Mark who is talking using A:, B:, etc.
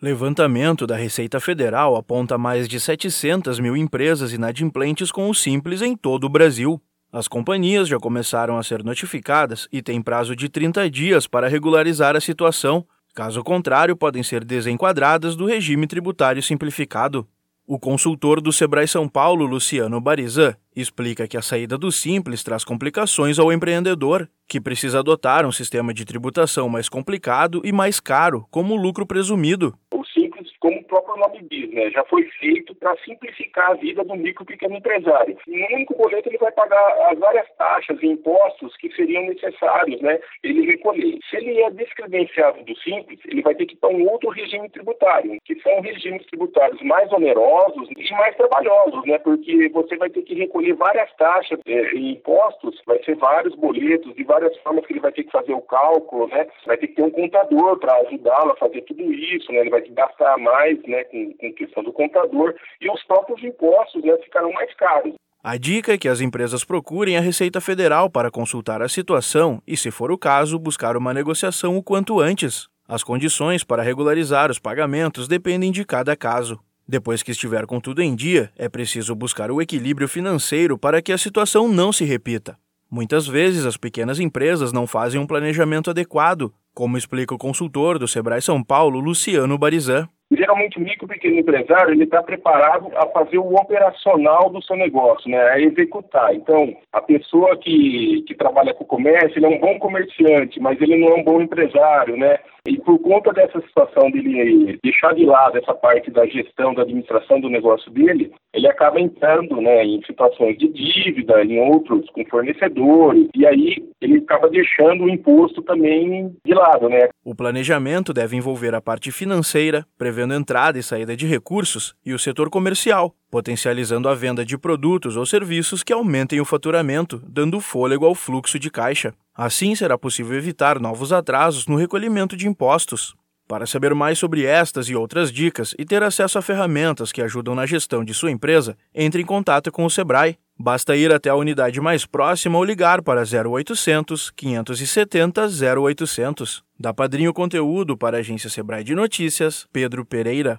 A: Levantamento da Receita Federal aponta mais de 700 mil empresas inadimplentes com o Simples em todo o Brasil. As companhias já começaram a ser notificadas e têm prazo de 30 dias para regularizar a situação. Caso contrário, podem ser desenquadradas do regime tributário simplificado. O consultor do Sebrae São Paulo, Luciano Barizan, explica que a saída do Simples traz complicações ao empreendedor, que precisa adotar um sistema de tributação mais complicado e mais caro, como o lucro presumido
B: nome diz, né, já foi feito para simplificar a vida do micro e pequeno empresário. No único boleto ele vai pagar as várias taxas e impostos que seriam necessários, né, ele recolher. Se ele é descredenciado do Simples, ele vai ter que ir para um outro regime tributário, que são regimes tributários mais onerosos e mais trabalhosos, né, porque você vai ter que recolher várias taxas é, e impostos, vai ser vários boletos, de várias formas que ele vai ter que fazer o cálculo, né, vai ter que ter um contador para ajudá-lo a fazer tudo isso, né, ele vai ter que gastar mais né, com, com questão do contador e os próprios impostos né, ficarão mais caros.
A: A dica é que as empresas procurem a Receita Federal para consultar a situação e, se for o caso, buscar uma negociação o quanto antes. As condições para regularizar os pagamentos dependem de cada caso. Depois que estiver com tudo em dia, é preciso buscar o equilíbrio financeiro para que a situação não se repita. Muitas vezes as pequenas empresas não fazem um planejamento adequado, como explica o consultor do Sebrae São Paulo, Luciano Barizan.
B: Geralmente o micro pequeno empresário ele está preparado a fazer o operacional do seu negócio, né, a executar. Então, a pessoa que, que trabalha com comércio, ele é um bom comerciante, mas ele não é um bom empresário, né? E por conta dessa situação dele deixar de lado essa parte da gestão, da administração do negócio dele, ele acaba entrando né, em situações de dívida, em outros com fornecedores, e aí ele acaba deixando o imposto também de lado. Né?
A: O planejamento deve envolver a parte financeira, prevendo entrada e saída de recursos, e o setor comercial, potencializando a venda de produtos ou serviços que aumentem o faturamento, dando fôlego ao fluxo de caixa. Assim será possível evitar novos atrasos no recolhimento de impostos. Para saber mais sobre estas e outras dicas e ter acesso a ferramentas que ajudam na gestão de sua empresa, entre em contato com o Sebrae. Basta ir até a unidade mais próxima ou ligar para 0800 570 0800. Da Padrinho Conteúdo para a agência Sebrae de Notícias, Pedro Pereira.